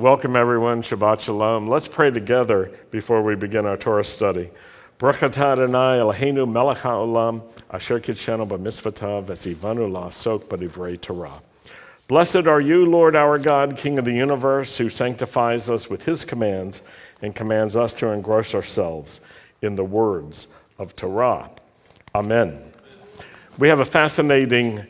Welcome, everyone. Shabbat Shalom. Let's pray together before we begin our Torah study. Blessed are you, Lord our God, King of the universe, who sanctifies us with his commands and commands us to engross ourselves in the words of Torah. Amen. We have a fascinating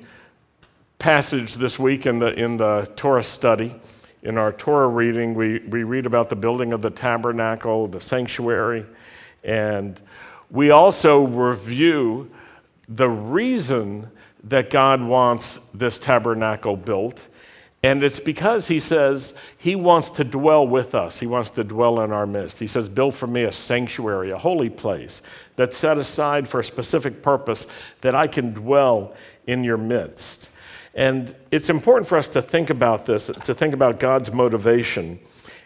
passage this week in the, in the Torah study in our Torah reading, we, we read about the building of the tabernacle, the sanctuary, and we also review the reason that God wants this tabernacle built. And it's because he says he wants to dwell with us. He wants to dwell in our midst. He says, Build for me a sanctuary, a holy place that's set aside for a specific purpose that I can dwell in your midst. And it's important for us to think about this, to think about God's motivation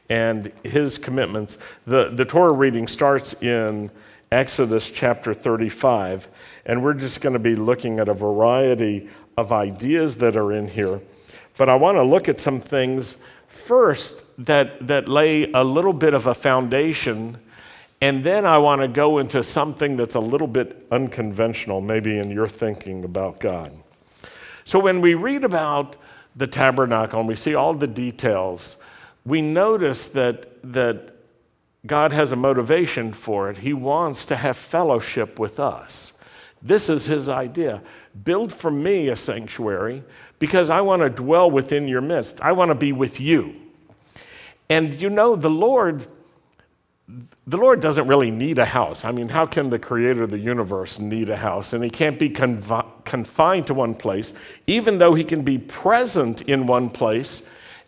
and his commitments. The, the Torah reading starts in Exodus chapter 35, and we're just going to be looking at a variety of ideas that are in here. But I want to look at some things first that, that lay a little bit of a foundation, and then I want to go into something that's a little bit unconventional, maybe in your thinking about God. So when we read about the tabernacle and we see all the details, we notice that, that God has a motivation for it. He wants to have fellowship with us. This is his idea. Build for me a sanctuary because I want to dwell within your midst. I want to be with you. And you know, the Lord the Lord doesn't really need a house. I mean, how can the creator of the universe need a house? And he can't be confi- confined to one place, even though he can be present in one place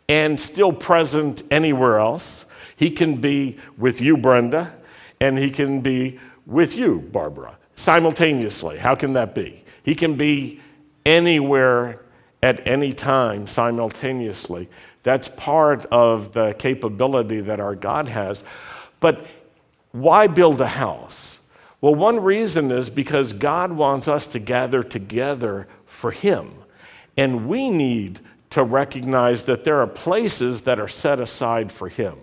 and still present anywhere else. He can be with you, Brenda, and he can be with you, Barbara, simultaneously. How can that be? He can be anywhere at any time simultaneously. That's part of the capability that our God has. But why build a house? Well, one reason is because God wants us to gather together for Him. And we need to recognize that there are places that are set aside for Him,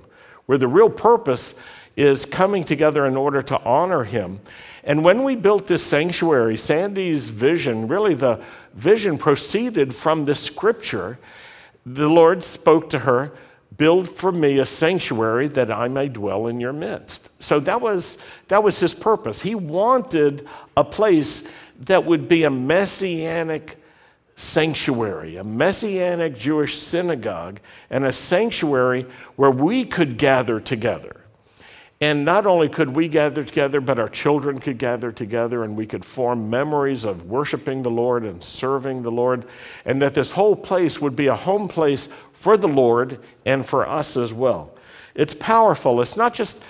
where the real purpose is coming together in order to honor Him. And when we built this sanctuary, Sandy's vision, really the vision proceeded from this scripture. The Lord spoke to her Build for me a sanctuary that I may dwell in your midst. So that was, that was his purpose. He wanted a place that would be a messianic sanctuary, a messianic Jewish synagogue, and a sanctuary where we could gather together. And not only could we gather together, but our children could gather together and we could form memories of worshiping the Lord and serving the Lord. And that this whole place would be a home place for the Lord and for us as well. It's powerful. It's not just,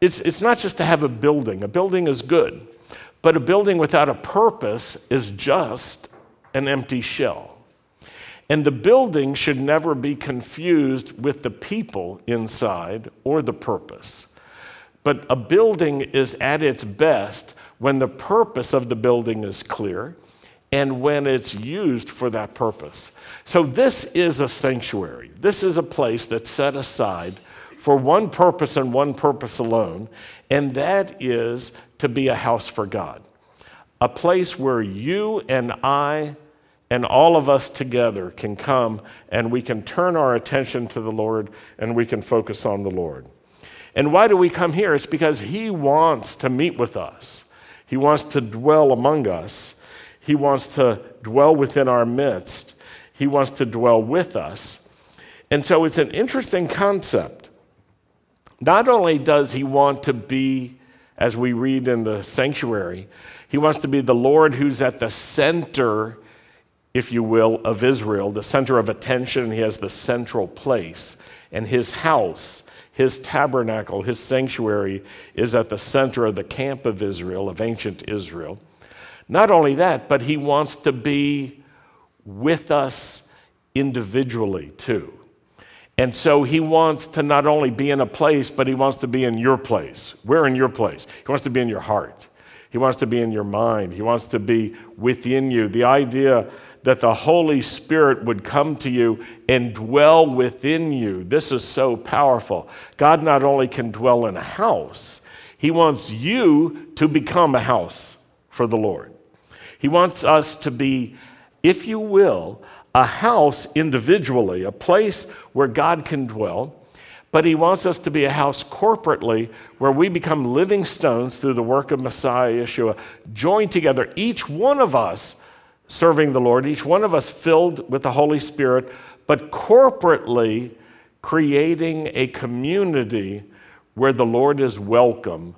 it's, it's not just to have a building, a building is good, but a building without a purpose is just an empty shell. And the building should never be confused with the people inside or the purpose. But a building is at its best when the purpose of the building is clear and when it's used for that purpose. So, this is a sanctuary. This is a place that's set aside for one purpose and one purpose alone, and that is to be a house for God. A place where you and I and all of us together can come and we can turn our attention to the Lord and we can focus on the Lord. And why do we come here? It's because He wants to meet with us, He wants to dwell among us. He wants to dwell within our midst. He wants to dwell with us. And so it's an interesting concept. Not only does he want to be, as we read in the sanctuary, he wants to be the Lord who's at the center, if you will, of Israel, the center of attention. He has the central place. And his house, his tabernacle, his sanctuary is at the center of the camp of Israel, of ancient Israel. Not only that, but he wants to be with us individually too. And so he wants to not only be in a place, but he wants to be in your place. We're in your place? He wants to be in your heart. He wants to be in your mind. He wants to be within you. The idea that the Holy Spirit would come to you and dwell within you. This is so powerful. God not only can dwell in a house, He wants you to become a house for the Lord. He wants us to be, if you will, a house individually, a place where God can dwell but he wants us to be a house corporately where we become living stones through the work of Messiah Yeshua, joined together, each one of us serving the Lord, each one of us filled with the Holy Spirit, but corporately creating a community where the Lord is welcome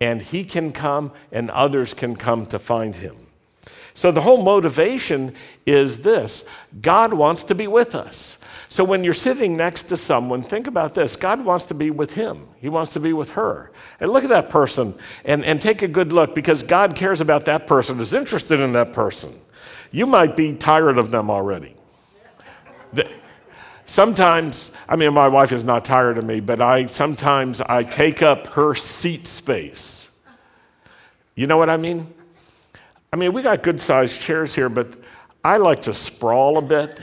and he can come and others can come to find him. So the whole motivation is this God wants to be with us. So when you're sitting next to someone, think about this God wants to be with him, He wants to be with her. And look at that person and, and take a good look because God cares about that person, is interested in that person. You might be tired of them already. sometimes, I mean, my wife is not tired of me, but I sometimes I take up her seat space. You know what I mean? I mean, we got good sized chairs here, but I like to sprawl a bit.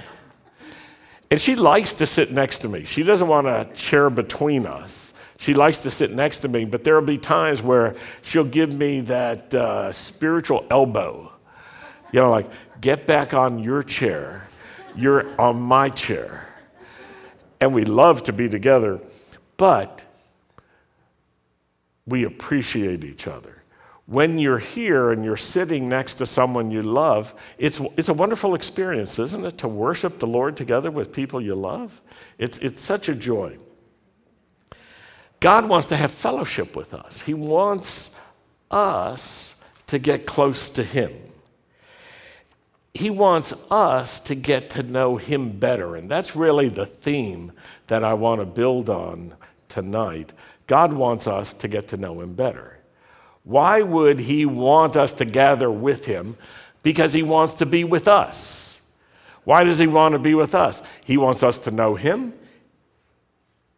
And she likes to sit next to me. She doesn't want a chair between us. She likes to sit next to me, but there will be times where she'll give me that uh, spiritual elbow. You know, like, get back on your chair. You're on my chair. And we love to be together, but we appreciate each other when you're here and you're sitting next to someone you love, it's, it's a wonderful experience, isn't it, to worship the Lord together with people you love? It's, it's such a joy. God wants to have fellowship with us, He wants us to get close to Him. He wants us to get to know Him better. And that's really the theme that I want to build on tonight. God wants us to get to know Him better. Why would he want us to gather with him? Because he wants to be with us. Why does he want to be with us? He wants us to know him.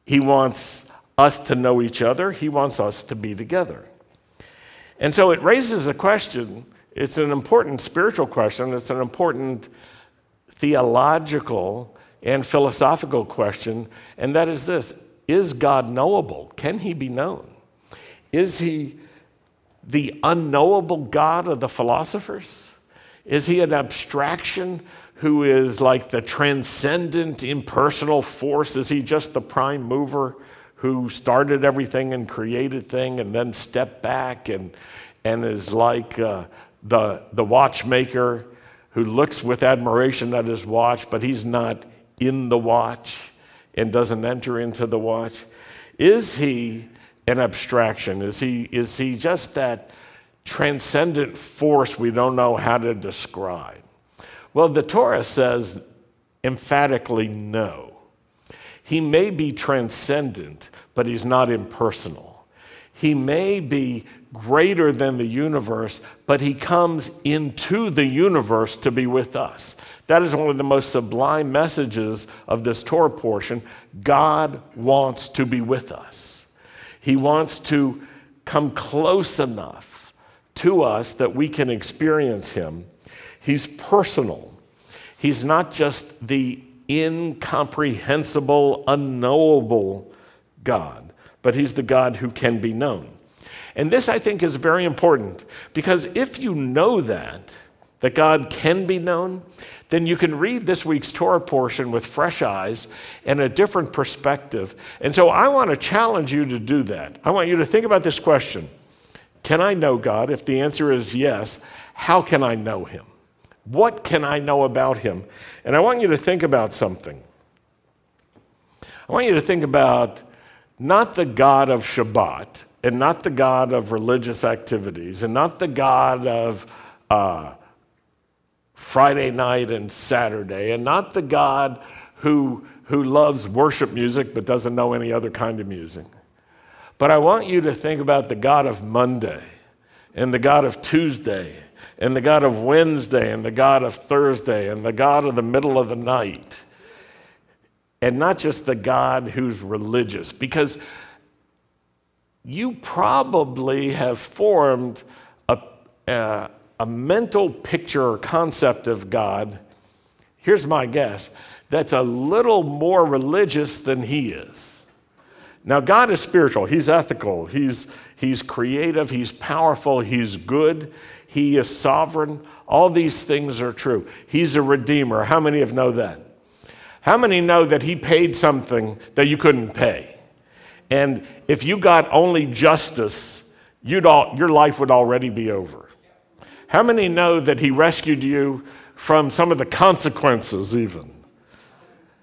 He wants us to know each other. He wants us to be together. And so it raises a question. It's an important spiritual question. It's an important theological and philosophical question. And that is this Is God knowable? Can he be known? Is he the unknowable God of the philosophers? Is he an abstraction who is like the transcendent, impersonal force? Is he just the prime mover who started everything and created thing and then stepped back and, and is like uh, the, the watchmaker who looks with admiration at his watch, but he's not in the watch and doesn't enter into the watch? Is he an abstraction? Is he, is he just that transcendent force we don't know how to describe? Well, the Torah says emphatically no. He may be transcendent, but he's not impersonal. He may be greater than the universe, but he comes into the universe to be with us. That is one of the most sublime messages of this Torah portion. God wants to be with us. He wants to come close enough to us that we can experience Him. He's personal. He's not just the incomprehensible, unknowable God, but He's the God who can be known. And this, I think, is very important because if you know that, that God can be known, then you can read this week's Torah portion with fresh eyes and a different perspective. And so I want to challenge you to do that. I want you to think about this question Can I know God? If the answer is yes, how can I know Him? What can I know about Him? And I want you to think about something. I want you to think about not the God of Shabbat, and not the God of religious activities, and not the God of uh, Friday night and Saturday, and not the God who, who loves worship music but doesn't know any other kind of music. But I want you to think about the God of Monday, and the God of Tuesday, and the God of Wednesday, and the God of Thursday, and the God of the middle of the night. And not just the God who's religious, because you probably have formed a, a, a mental picture or concept of God here's my guess, that's a little more religious than he is. Now, God is spiritual, He's ethical, He's, he's creative, He's powerful, He's good, He is sovereign. All these things are true. He's a redeemer. How many of know that? How many know that He paid something that you couldn't pay? And if you got only justice, you'd all, your life would already be over. How many know that He rescued you from some of the consequences, even?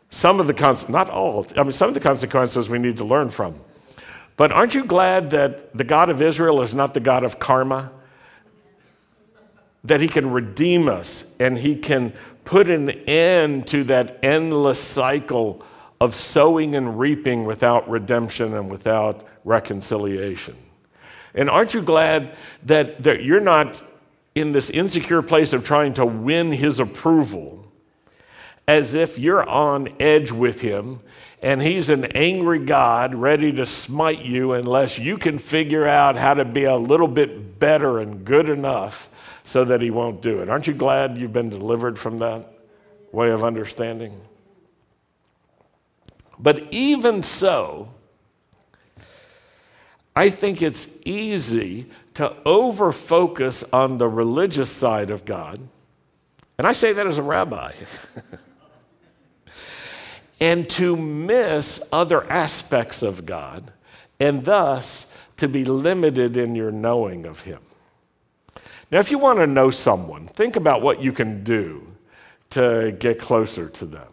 Some of the consequences, not all, I mean, some of the consequences we need to learn from. But aren't you glad that the God of Israel is not the God of karma? That he can redeem us and he can put an end to that endless cycle of sowing and reaping without redemption and without reconciliation. And aren't you glad that, that you're not in this insecure place of trying to win his approval? as if you're on edge with him and he's an angry God ready to smite you unless you can figure out how to be a little bit better and good enough so that he won't do it. Aren't you glad you've been delivered from that way of understanding? But even so, I think it's easy to over focus on the religious side of God. And I say that as a rabbi. and to miss other aspects of God, and thus to be limited in your knowing of Him. Now, if you want to know someone, think about what you can do to get closer to them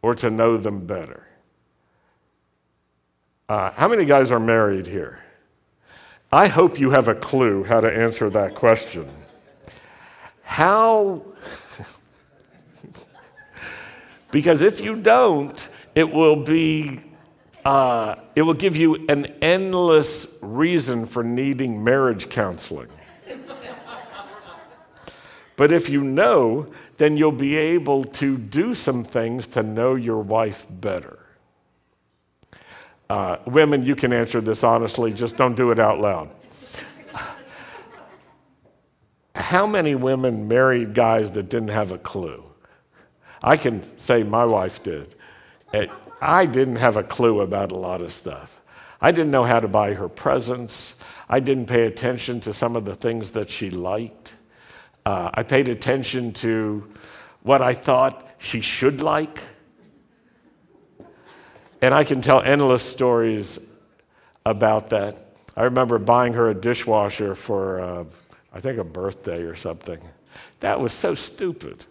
or to know them better. Uh, how many guys are married here? I hope you have a clue how to answer that question. How because if you don't, it will be, uh, it will give you an endless reason for needing marriage counseling. but if you know, then you'll be able to do some things to know your wife better. Uh, women, you can answer this honestly, just don't do it out loud. How many women married guys that didn't have a clue? I can say my wife did. I didn't have a clue about a lot of stuff. I didn't know how to buy her presents. I didn't pay attention to some of the things that she liked. Uh, I paid attention to what I thought she should like. And I can tell endless stories about that. I remember buying her a dishwasher for, uh, I think, a birthday or something. That was so stupid.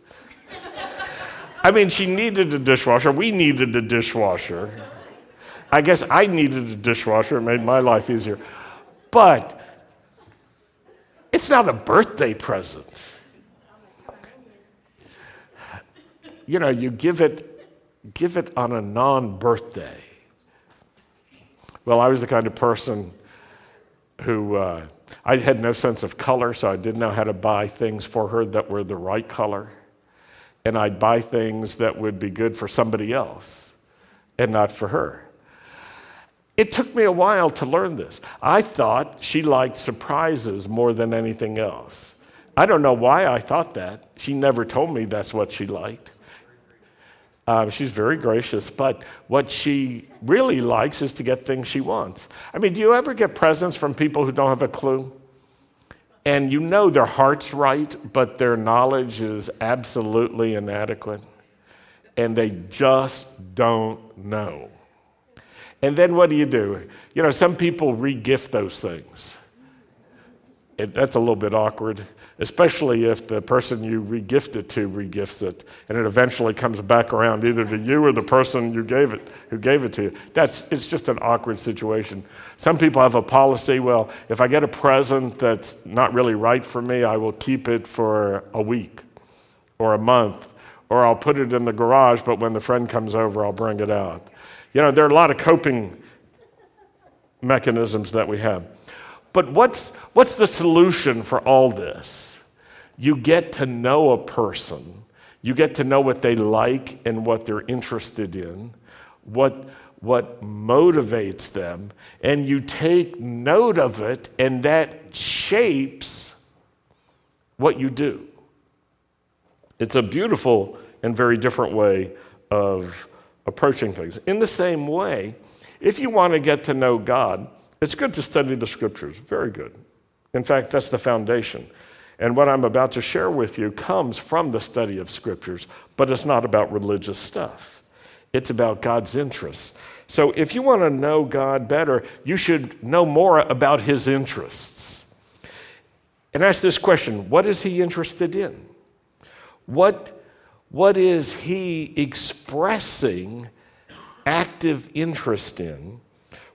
I mean, she needed a dishwasher. We needed a dishwasher. I guess I needed a dishwasher. It made my life easier. But it's not a birthday present. You know, you give it, give it on a non birthday. Well, I was the kind of person who uh, I had no sense of color, so I didn't know how to buy things for her that were the right color and I'd buy things that would be good for somebody else and not for her. It took me a while to learn this. I thought she liked surprises more than anything else. I don't know why I thought that. She never told me that's what she liked. Uh, she's very gracious, but what she really likes is to get things she wants. I mean, do you ever get presents from people who don't have a clue? and you know their heart's right, but their knowledge is absolutely inadequate, and they just don't know. And then what do you do? You know, some people regift those things. It, that's a little bit awkward, especially if the person you regift it to regifts it, and it eventually comes back around either to you or the person you gave it who gave it to you. That's it's just an awkward situation. Some people have a policy. Well, if I get a present that's not really right for me, I will keep it for a week or a month, or I'll put it in the garage. But when the friend comes over, I'll bring it out. You know, there are a lot of coping mechanisms that we have. But what's, what's the solution for all this? You get to know a person, you get to know what they like and what they're interested in, what, what motivates them, and you take note of it, and that shapes what you do. It's a beautiful and very different way of approaching things. In the same way, if you want to get to know God, it's good to study the scriptures. Very good. In fact, that's the foundation. And what I'm about to share with you comes from the study of scriptures, but it's not about religious stuff. It's about God's interests. So if you want to know God better, you should know more about his interests. And ask this question what is he interested in? What, what is he expressing active interest in?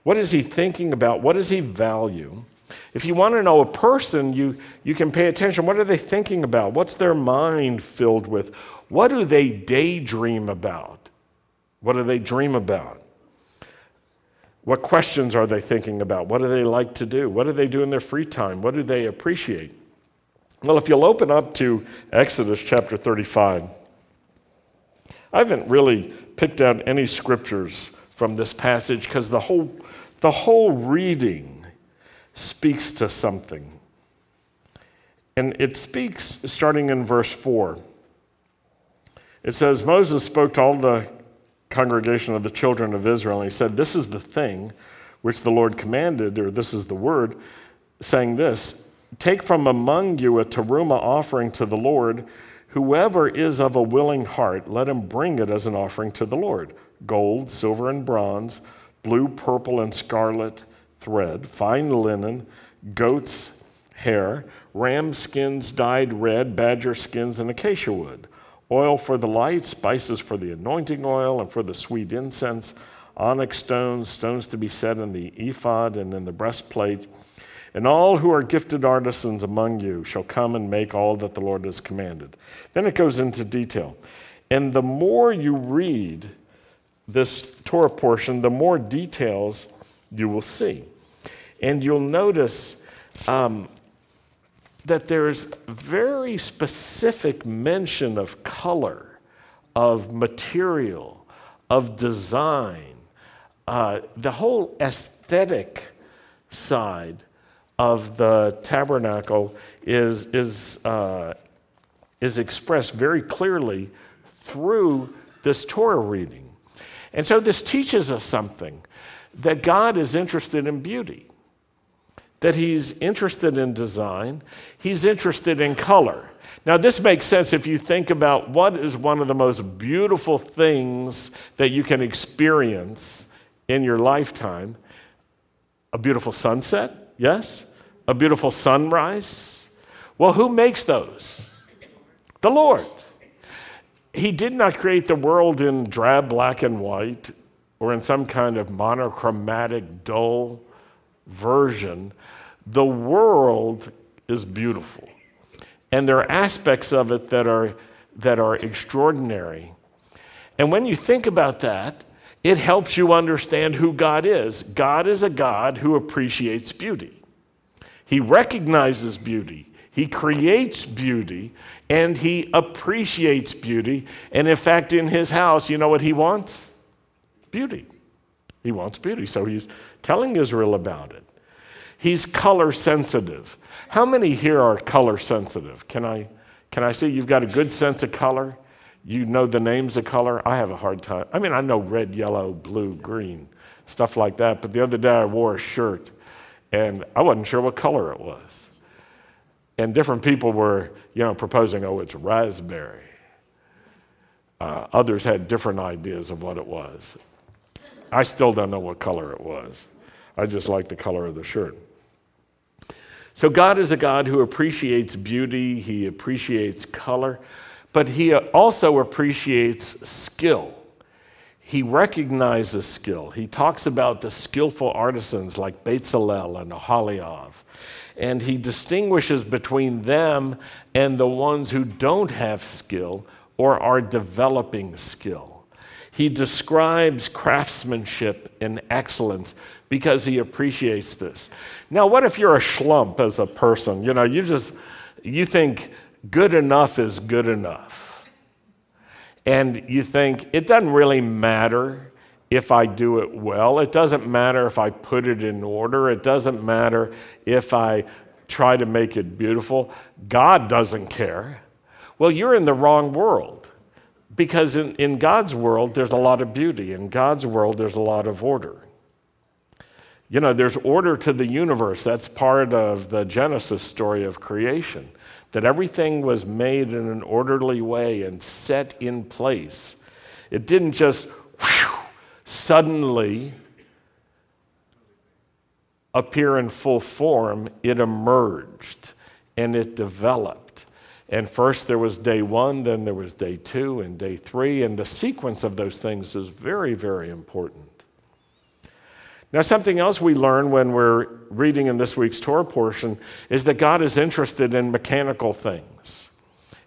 What is he thinking about? What does he value? If you want to know a person, you, you can pay attention. What are they thinking about? What's their mind filled with? What do they daydream about? What do they dream about? What questions are they thinking about? What do they like to do? What do they do in their free time? What do they appreciate? Well, if you'll open up to Exodus chapter 35, I haven't really picked out any scriptures from this passage because the whole the whole reading speaks to something. And it speaks starting in verse 4. It says, Moses spoke to all the congregation of the children of Israel, and he said, This is the thing which the Lord commanded, or this is the word, saying this Take from among you a teruma offering to the Lord. Whoever is of a willing heart, let him bring it as an offering to the Lord gold, silver, and bronze blue, purple, and scarlet thread, fine linen, goat's hair, ram skins dyed red, badger skins, and acacia wood, oil for the light, spices for the anointing oil, and for the sweet incense, onyx stones, stones to be set in the ephod and in the breastplate. And all who are gifted artisans among you shall come and make all that the Lord has commanded. Then it goes into detail. And the more you read, this Torah portion, the more details you will see. And you'll notice um, that there's very specific mention of color, of material, of design. Uh, the whole aesthetic side of the tabernacle is, is, uh, is expressed very clearly through this Torah reading. And so this teaches us something that God is interested in beauty, that He's interested in design, He's interested in color. Now, this makes sense if you think about what is one of the most beautiful things that you can experience in your lifetime a beautiful sunset, yes? A beautiful sunrise. Well, who makes those? The Lord. He did not create the world in drab black and white or in some kind of monochromatic, dull version. The world is beautiful. And there are aspects of it that are, that are extraordinary. And when you think about that, it helps you understand who God is. God is a God who appreciates beauty, He recognizes beauty, He creates beauty, and he appreciates beauty. And in fact, in his house, you know what he wants? Beauty. He wants beauty. So he's telling Israel about it. He's color sensitive. How many here are color sensitive? Can I, can I see you've got a good sense of color? You know the names of color? I have a hard time. I mean, I know red, yellow, blue, green, stuff like that. But the other day I wore a shirt and I wasn't sure what color it was. And different people were, you know, proposing, oh, it's raspberry. Uh, others had different ideas of what it was. I still don't know what color it was. I just like the color of the shirt. So, God is a God who appreciates beauty, He appreciates color, but He also appreciates skill. He recognizes skill. He talks about the skillful artisans like Bezalel and Oholiab and he distinguishes between them and the ones who don't have skill or are developing skill. He describes craftsmanship and excellence because he appreciates this. Now, what if you're a schlump as a person? You know, you just you think good enough is good enough. And you think it doesn't really matter if I do it well. It doesn't matter if I put it in order. It doesn't matter if I try to make it beautiful. God doesn't care. Well, you're in the wrong world. Because in, in God's world, there's a lot of beauty. In God's world, there's a lot of order. You know, there's order to the universe. That's part of the Genesis story of creation, that everything was made in an orderly way and set in place. It didn't just suddenly appear in full form, it emerged and it developed. And first there was day one, then there was day two, and day three, and the sequence of those things is very, very important. Now, something else we learn when we're reading in this week's Torah portion is that God is interested in mechanical things.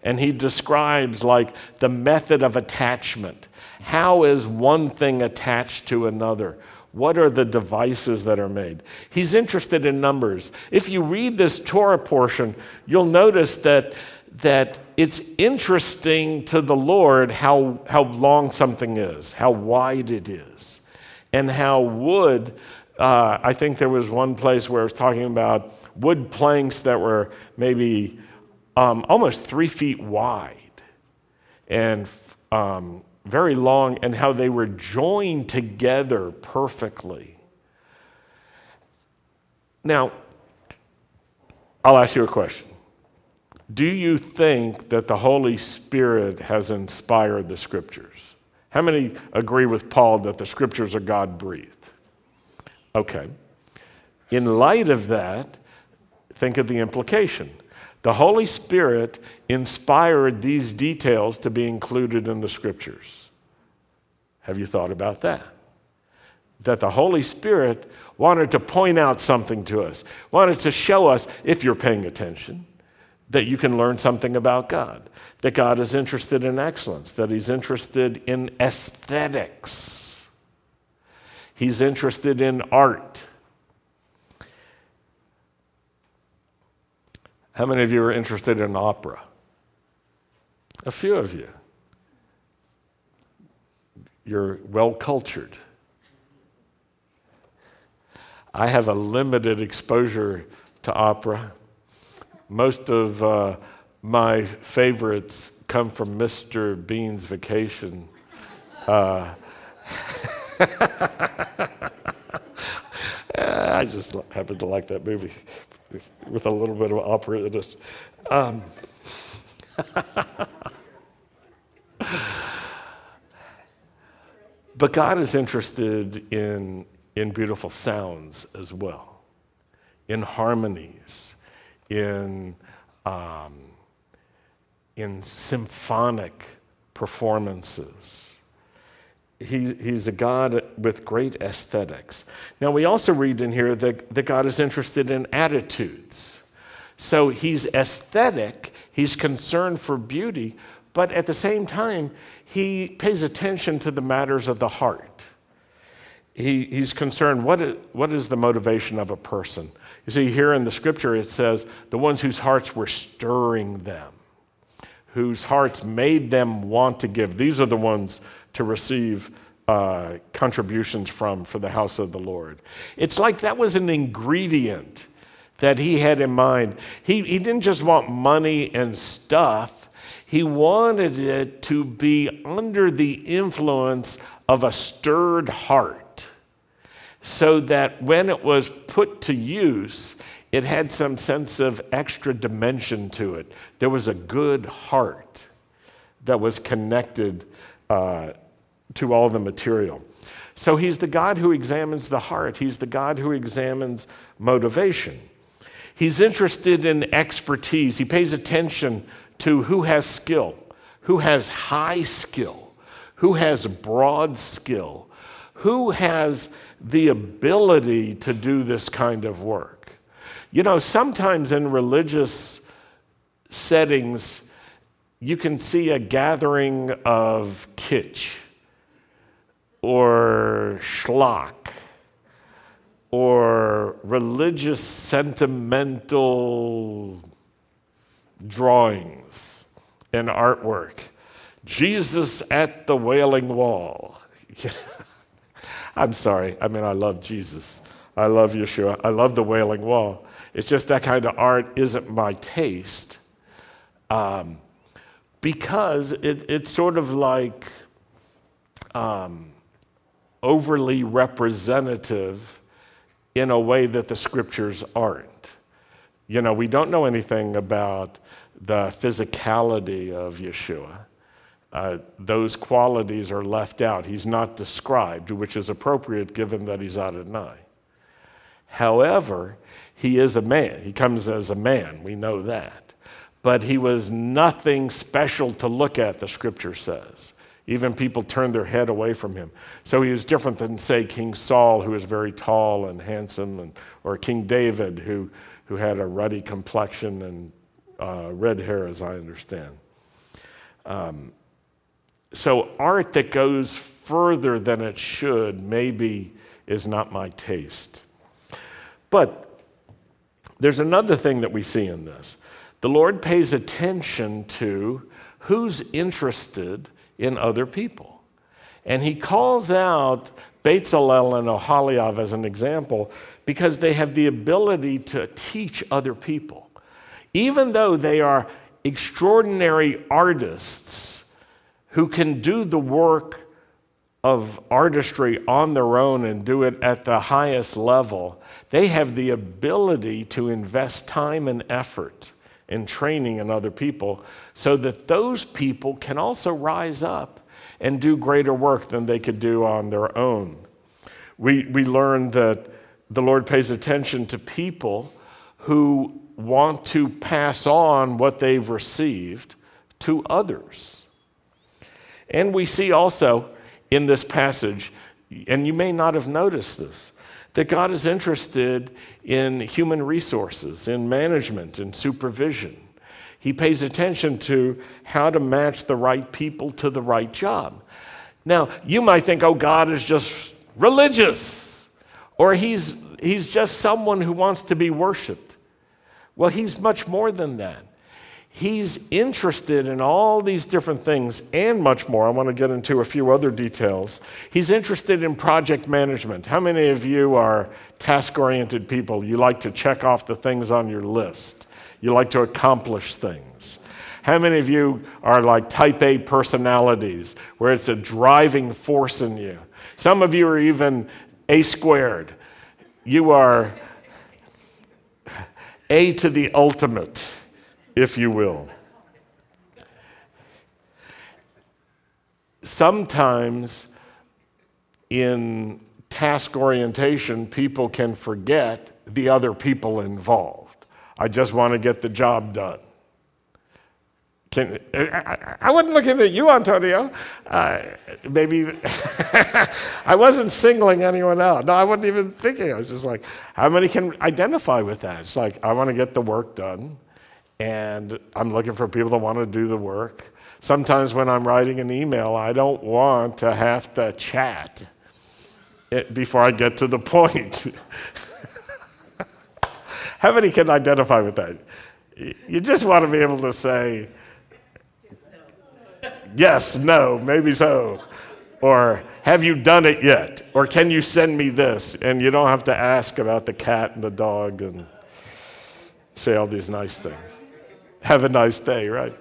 And he describes like the method of attachment. How is one thing attached to another? What are the devices that are made? He's interested in numbers. If you read this Torah portion, you'll notice that, that it's interesting to the Lord how, how long something is, how wide it is, and how wood. Uh, I think there was one place where it was talking about wood planks that were maybe um, almost three feet wide and um, very long, and how they were joined together perfectly. Now, I'll ask you a question. Do you think that the Holy Spirit has inspired the scriptures? How many agree with Paul that the scriptures are God breathed? Okay. In light of that, think of the implication. The Holy Spirit inspired these details to be included in the scriptures. Have you thought about that? That the Holy Spirit wanted to point out something to us, wanted to show us, if you're paying attention, that you can learn something about God, that God is interested in excellence, that He's interested in aesthetics, He's interested in art. How many of you are interested in opera? A few of you. You're well cultured. I have a limited exposure to opera. Most of uh, my favorites come from Mr. Bean's Vacation. Uh, I just happen to like that movie with a little bit of opera. Um, but God is interested in, in beautiful sounds as well, in harmonies, in, um, in symphonic performances. He, he's a God with great aesthetics. Now, we also read in here that, that God is interested in attitudes. So he's aesthetic, he's concerned for beauty, but at the same time, he pays attention to the matters of the heart. He, he's concerned what is, what is the motivation of a person? You see, here in the scripture it says, the ones whose hearts were stirring them, whose hearts made them want to give. These are the ones to receive uh, contributions from for the house of the Lord. It's like that was an ingredient that he had in mind. He, he didn't just want money and stuff, he wanted it to be under the influence of a stirred heart so that when it was put to use, it had some sense of extra dimension to it. There was a good heart that was connected uh, to all the material. So he's the God who examines the heart, he's the God who examines motivation. He's interested in expertise, he pays attention to who has skill, who has high skill, who has broad skill, who has the ability to do this kind of work. You know, sometimes in religious settings, you can see a gathering of kitsch or schlock or religious sentimental drawings and artwork. Jesus at the Wailing Wall. I'm sorry. I mean, I love Jesus. I love Yeshua. I love the Wailing Wall. It's just that kind of art isn't my taste. Um, because it, it's sort of like um, overly representative in a way that the scriptures aren't. You know, we don't know anything about the physicality of Yeshua. Uh, those qualities are left out. He's not described, which is appropriate given that he's Adonai. However, he is a man. He comes as a man. We know that. But he was nothing special to look at, the scripture says. Even people turned their head away from him. So he was different than, say, King Saul, who was very tall and handsome, and, or King David, who, who had a ruddy complexion and uh, red hair, as I understand. Um, so, art that goes further than it should maybe is not my taste. But there's another thing that we see in this. The Lord pays attention to who's interested in other people. And he calls out Bezalel and Oholiab as an example because they have the ability to teach other people. Even though they are extraordinary artists who can do the work of artistry on their own and do it at the highest level, they have the ability to invest time and effort in training in other people so that those people can also rise up and do greater work than they could do on their own. We, we learned that the Lord pays attention to people who want to pass on what they've received to others. And we see also in this passage, and you may not have noticed this, that God is interested in human resources, in management, and supervision. He pays attention to how to match the right people to the right job. Now, you might think, oh, God is just religious, or he's, he's just someone who wants to be worshiped. Well, he's much more than that. He's interested in all these different things and much more. I want to get into a few other details. He's interested in project management. How many of you are task oriented people? You like to check off the things on your list, you like to accomplish things. How many of you are like type A personalities where it's a driving force in you? Some of you are even A squared. You are A to the ultimate if you will. Sometimes in task orientation, people can forget the other people involved. I just want to get the job done. Can, I, I wasn't looking at you, Antonio. Uh, maybe I wasn't singling anyone out. No, I wasn't even thinking. I was just like, how many can identify with that? It's like, I want to get the work done and I'm looking for people that want to do the work. Sometimes when I'm writing an email, I don't want to have to chat before I get to the point. How many can identify with that? You just want to be able to say, yes, no, maybe so. Or have you done it yet? Or can you send me this? And you don't have to ask about the cat and the dog and say all these nice things. Have a nice day, right?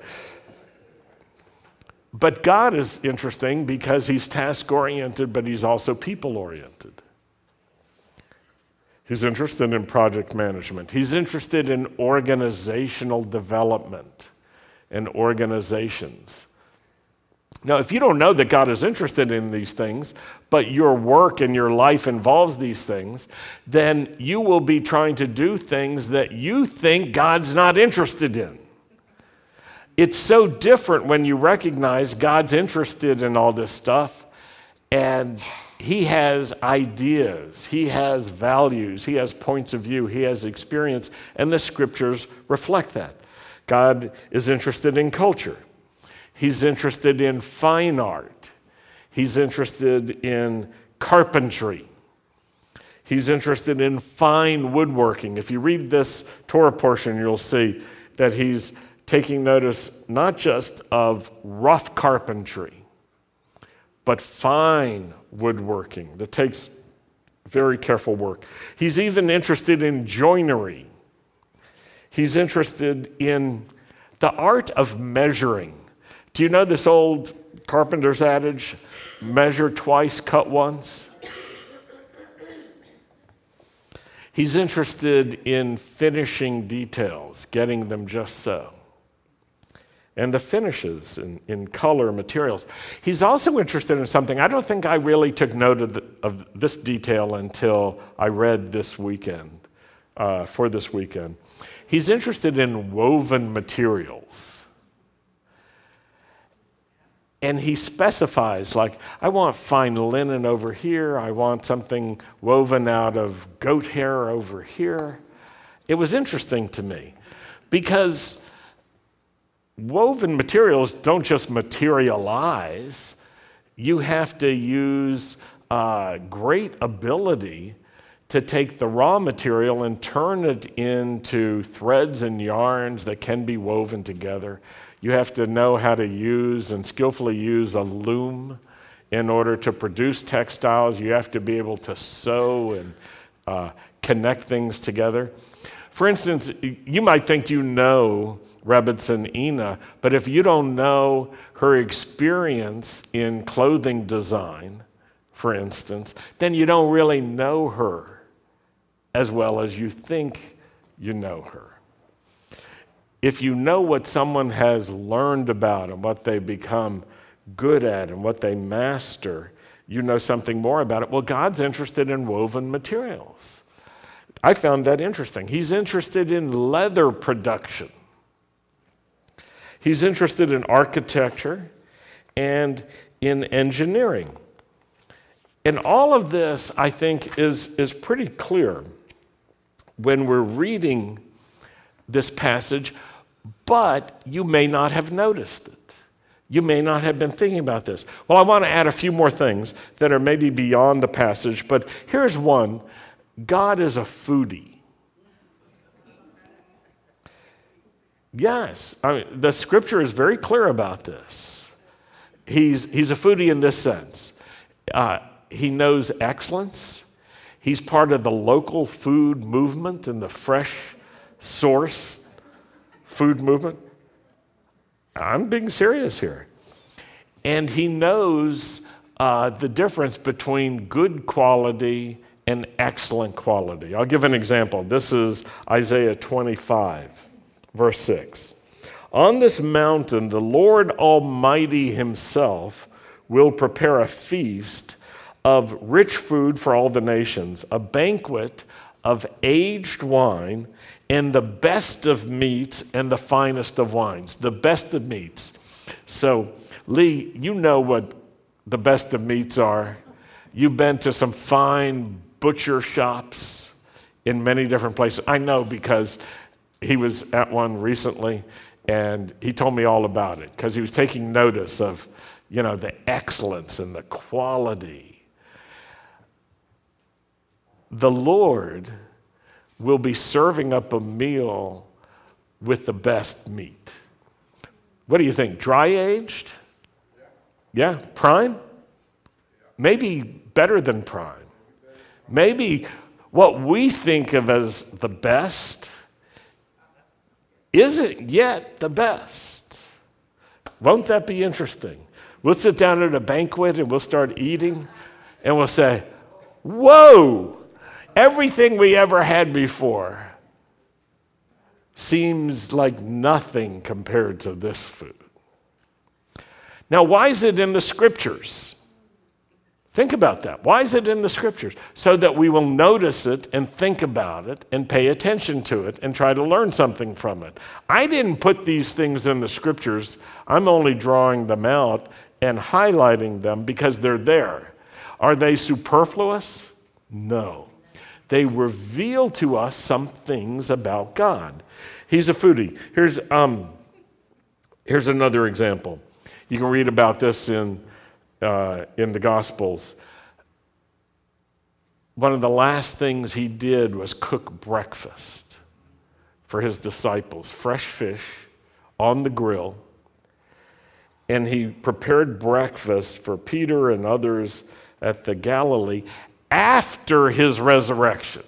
But God is interesting because He's task oriented, but He's also people oriented. He's interested in project management, He's interested in organizational development and organizations. Now, if you don't know that God is interested in these things, but your work and your life involves these things, then you will be trying to do things that you think God's not interested in. It's so different when you recognize God's interested in all this stuff and He has ideas, He has values, He has points of view, He has experience, and the scriptures reflect that. God is interested in culture, He's interested in fine art, He's interested in carpentry. He's interested in fine woodworking. If you read this Torah portion, you'll see that he's taking notice not just of rough carpentry, but fine woodworking that takes very careful work. He's even interested in joinery. He's interested in the art of measuring. Do you know this old carpenter's adage measure twice, cut once? He's interested in finishing details, getting them just so and the finishes in, in color materials. He's also interested in something. I don't think I really took note of, the, of this detail until I read this weekend, uh, for this weekend. He's interested in woven materials. And he specifies, like, I want fine linen over here, I want something woven out of goat hair over here. It was interesting to me because woven materials don't just materialize, you have to use uh, great ability to take the raw material and turn it into threads and yarns that can be woven together. You have to know how to use and skillfully use a loom in order to produce textiles. You have to be able to sew and uh, connect things together. For instance, you might think you know Rebbetzin Ina, but if you don't know her experience in clothing design, for instance, then you don't really know her as well as you think you know her. If you know what someone has learned about and what they become good at and what they master, you know something more about it. Well, God's interested in woven materials. I found that interesting. He's interested in leather production. He's interested in architecture and in engineering. And all of this, I think, is, is pretty clear when we're reading this passage, but you may not have noticed it. You may not have been thinking about this. Well, I want to add a few more things that are maybe beyond the passage, but here's one God is a foodie. Yes, I mean, the scripture is very clear about this. He's, he's a foodie in this sense. Uh, he knows excellence. He's part of the local food movement and the fresh source food movement. I'm being serious here. And he knows uh, the difference between good quality and excellent quality. I'll give an example. This is Isaiah 25. Verse 6 On this mountain, the Lord Almighty Himself will prepare a feast of rich food for all the nations, a banquet of aged wine and the best of meats and the finest of wines. The best of meats. So, Lee, you know what the best of meats are. You've been to some fine butcher shops in many different places. I know because he was at one recently and he told me all about it because he was taking notice of you know the excellence and the quality. The lord will be serving up a meal with the best meat. What do you think dry aged yeah prime? Maybe better than prime maybe what we think of as the best isn't yet the best. Won't that be interesting? We'll sit down at a banquet and we'll start eating and we'll say, Whoa, everything we ever had before seems like nothing compared to this food. Now, why is it in the scriptures? Think about that. Why is it in the scriptures? So that we will notice it and think about it and pay attention to it and try to learn something from it. I didn't put these things in the scriptures, I'm only drawing them out and highlighting them because they're there. Are they superfluous? No. They reveal to us some things about God. He's a foodie. Here's, um, here's another example. You can read about this in uh, in the Gospels. One of the last things he did was cook breakfast for his disciples fresh fish on the grill. And he prepared breakfast for Peter and others at the Galilee after his resurrection.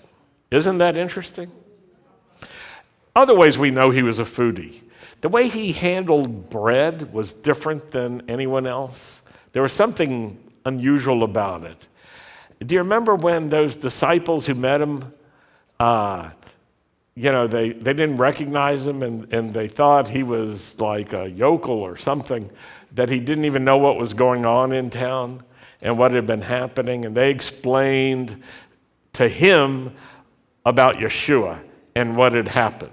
Isn't that interesting? Other ways we know he was a foodie. The way he handled bread was different than anyone else. There was something unusual about it. Do you remember when those disciples who met him, uh, you know, they, they didn't recognize him and, and they thought he was like a yokel or something, that he didn't even know what was going on in town and what had been happening. And they explained to him about Yeshua and what had happened,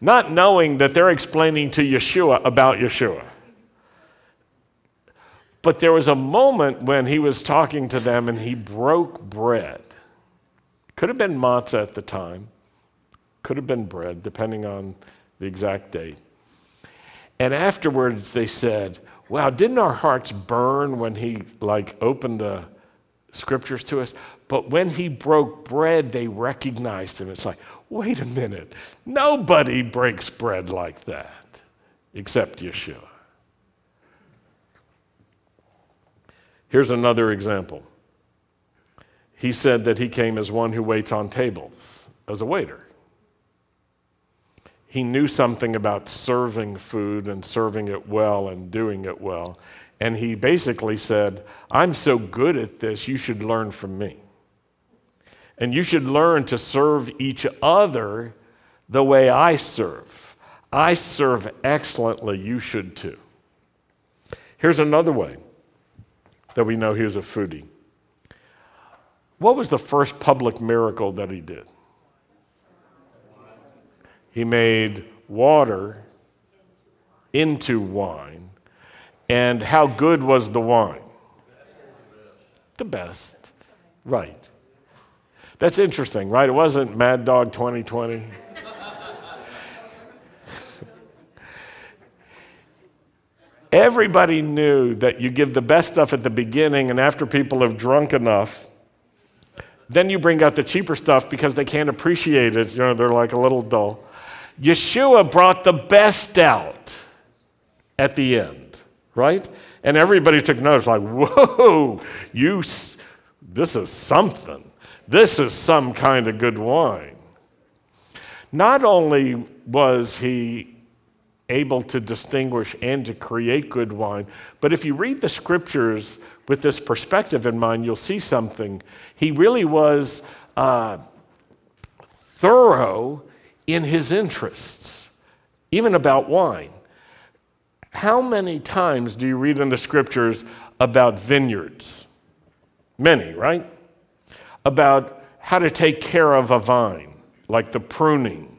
not knowing that they're explaining to Yeshua about Yeshua. But there was a moment when he was talking to them and he broke bread. Could have been matzah at the time, could have been bread, depending on the exact date. And afterwards they said, Wow, didn't our hearts burn when he like opened the scriptures to us? But when he broke bread, they recognized him. It's like, wait a minute, nobody breaks bread like that except Yeshua. Here's another example. He said that he came as one who waits on tables, as a waiter. He knew something about serving food and serving it well and doing it well. And he basically said, I'm so good at this, you should learn from me. And you should learn to serve each other the way I serve. I serve excellently, you should too. Here's another way that we know he was a foodie. What was the first public miracle that he did? He made water into wine. And how good was the wine? The best. Right. That's interesting, right? It wasn't Mad Dog 2020. Everybody knew that you give the best stuff at the beginning, and after people have drunk enough, then you bring out the cheaper stuff because they can't appreciate it. You know, they're like a little dull. Yeshua brought the best out at the end, right? And everybody took notice, like, whoa, you, this is something. This is some kind of good wine. Not only was he able to distinguish and to create good wine. But if you read the scriptures with this perspective in mind, you'll see something. He really was uh, thorough in his interests, even about wine. How many times do you read in the scriptures about vineyards? Many, right? About how to take care of a vine, like the pruning,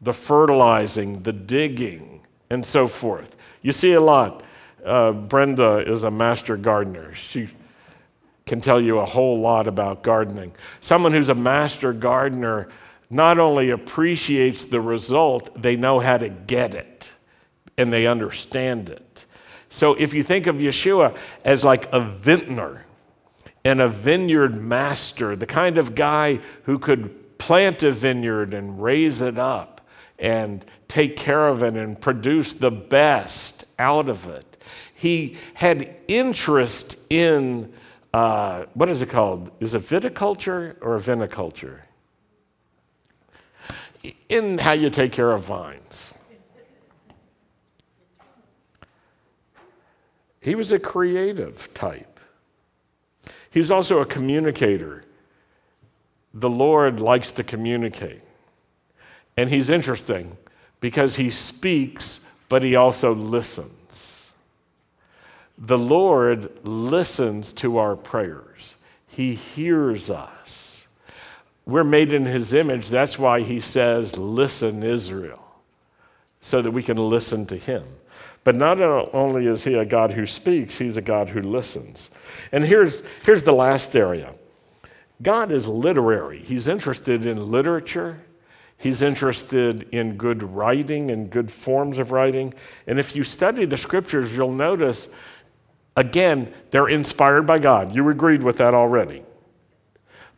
the fertilizing, the digging and so forth. You see a lot. Uh, Brenda is a master gardener. She can tell you a whole lot about gardening. Someone who's a master gardener not only appreciates the result, they know how to get it and they understand it. So if you think of Yeshua as like a vintner and a vineyard master, the kind of guy who could plant a vineyard and raise it up and take care of it and produce the best out of it. He had interest in, uh, what is it called? Is it viticulture or viniculture? In how you take care of vines. He was a creative type. He was also a communicator. The Lord likes to communicate. And he's interesting because he speaks, but he also listens. The Lord listens to our prayers, he hears us. We're made in his image. That's why he says, Listen, Israel, so that we can listen to him. But not only is he a God who speaks, he's a God who listens. And here's, here's the last area God is literary, he's interested in literature He's interested in good writing and good forms of writing. And if you study the scriptures, you'll notice, again, they're inspired by God. You agreed with that already.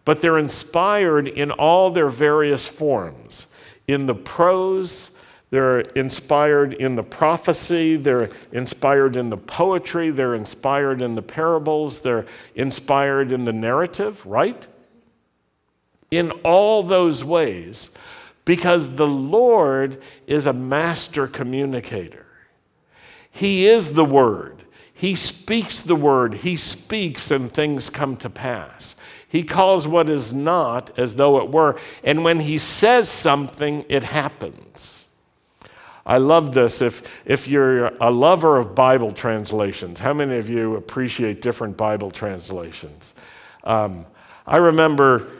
But they're inspired in all their various forms. In the prose, they're inspired in the prophecy, they're inspired in the poetry, they're inspired in the parables, they're inspired in the narrative, right? In all those ways, because the Lord is a master communicator. He is the Word. He speaks the Word. He speaks and things come to pass. He calls what is not as though it were. And when He says something, it happens. I love this. If, if you're a lover of Bible translations, how many of you appreciate different Bible translations? Um, I remember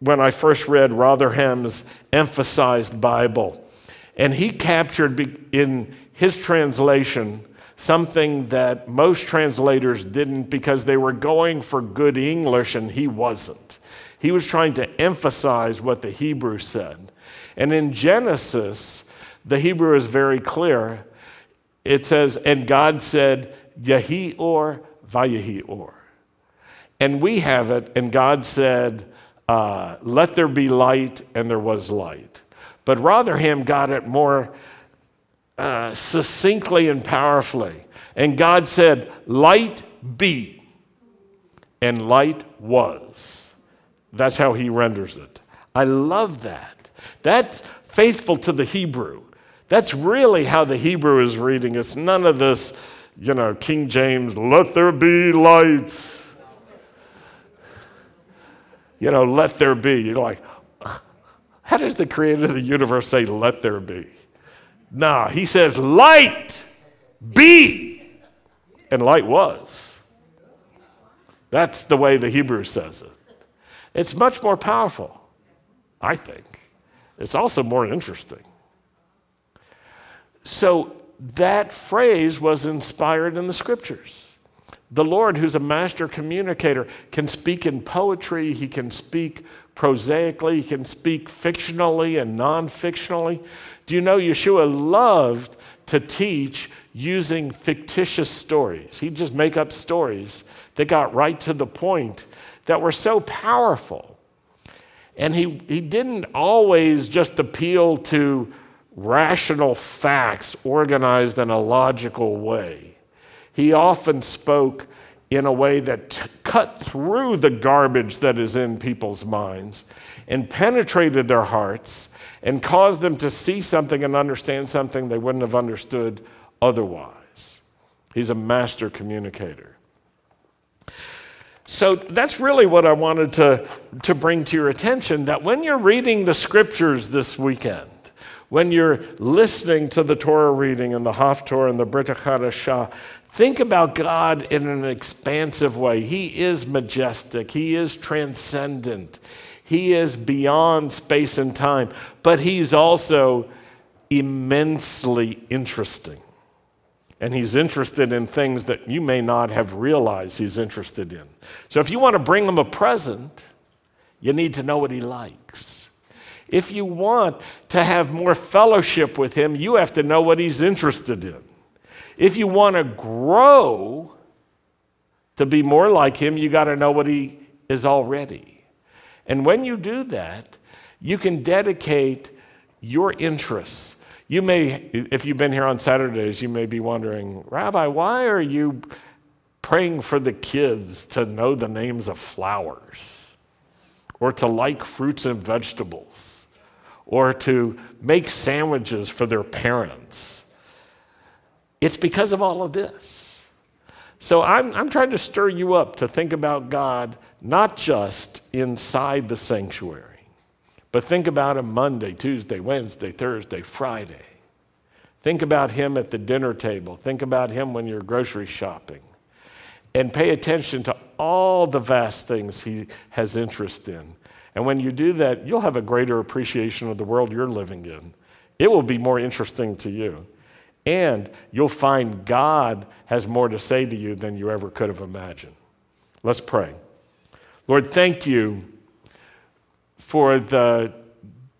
when I first read Rotherham's emphasized Bible, and he captured in his translation something that most translators didn't because they were going for good English and he wasn't. He was trying to emphasize what the Hebrew said. And in Genesis, the Hebrew is very clear. It says, And God said, Yehi or Vayehi or. And we have it, and God said, uh, Let there be light, and there was light. But Rotherham got it more uh, succinctly and powerfully. And God said, Light be, and light was. That's how he renders it. I love that. That's faithful to the Hebrew. That's really how the Hebrew is reading. It's none of this, you know, King James, let there be light you know, let there be. You're like, how does the creator of the universe say, let there be? Nah, he says, light be. And light was. That's the way the Hebrew says it. It's much more powerful, I think. It's also more interesting. So that phrase was inspired in the scriptures. The Lord, who's a master communicator, can speak in poetry, he can speak prosaically, he can speak fictionally and non fictionally. Do you know Yeshua loved to teach using fictitious stories? He'd just make up stories that got right to the point that were so powerful. And he, he didn't always just appeal to rational facts organized in a logical way. He often spoke in a way that t- cut through the garbage that is in people's minds and penetrated their hearts and caused them to see something and understand something they wouldn't have understood otherwise. He's a master communicator. So that's really what I wanted to, to bring to your attention that when you're reading the scriptures this weekend, when you're listening to the Torah reading and the Haftorah and the Brit Hadashah, think about God in an expansive way. He is majestic, He is transcendent, He is beyond space and time, but He's also immensely interesting. And he's interested in things that you may not have realized he's interested in. So, if you want to bring him a present, you need to know what he likes. If you want to have more fellowship with Him, you have to know what He's interested in. If you want to grow to be more like Him, you got to know what He is already. And when you do that, you can dedicate your interests. You may, if you've been here on Saturdays, you may be wondering, Rabbi, why are you praying for the kids to know the names of flowers or to like fruits and vegetables? or to make sandwiches for their parents. It's because of all of this. So I'm, I'm trying to stir you up to think about God not just inside the sanctuary, but think about Him Monday, Tuesday, Wednesday, Thursday, Friday. Think about Him at the dinner table. Think about Him when you're grocery shopping. And pay attention to all the vast things He has interest in and when you do that, you'll have a greater appreciation of the world you're living in. It will be more interesting to you. And you'll find God has more to say to you than you ever could have imagined. Let's pray. Lord, thank you for the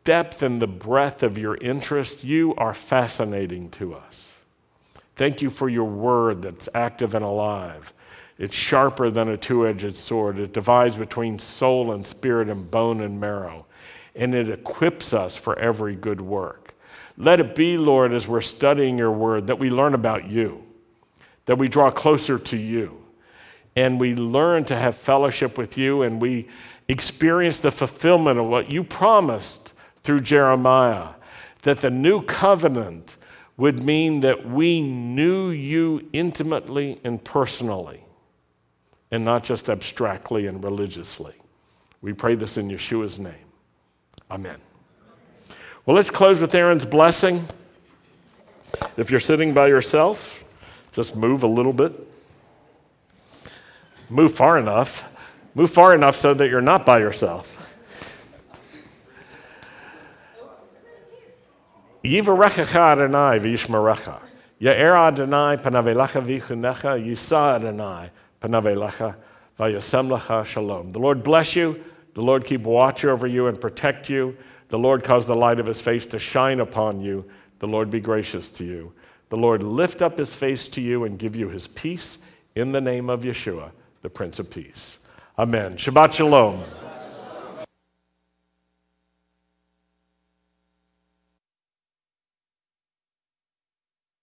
depth and the breadth of your interest. You are fascinating to us. Thank you for your word that's active and alive. It's sharper than a two edged sword. It divides between soul and spirit and bone and marrow. And it equips us for every good work. Let it be, Lord, as we're studying your word, that we learn about you, that we draw closer to you, and we learn to have fellowship with you, and we experience the fulfillment of what you promised through Jeremiah that the new covenant would mean that we knew you intimately and personally, and not just abstractly and religiously. We pray this in Yeshua's name. Amen. Well, let's close with Aaron's blessing. If you're sitting by yourself, just move a little bit. Move far enough. Move far enough so that you're not by yourself. V'yasem shalom. The Lord bless you. The Lord keep watch over you and protect you. The Lord cause the light of his face to shine upon you. The Lord be gracious to you. The Lord lift up his face to you and give you his peace in the name of Yeshua, the Prince of Peace. Amen. Shabbat Shalom.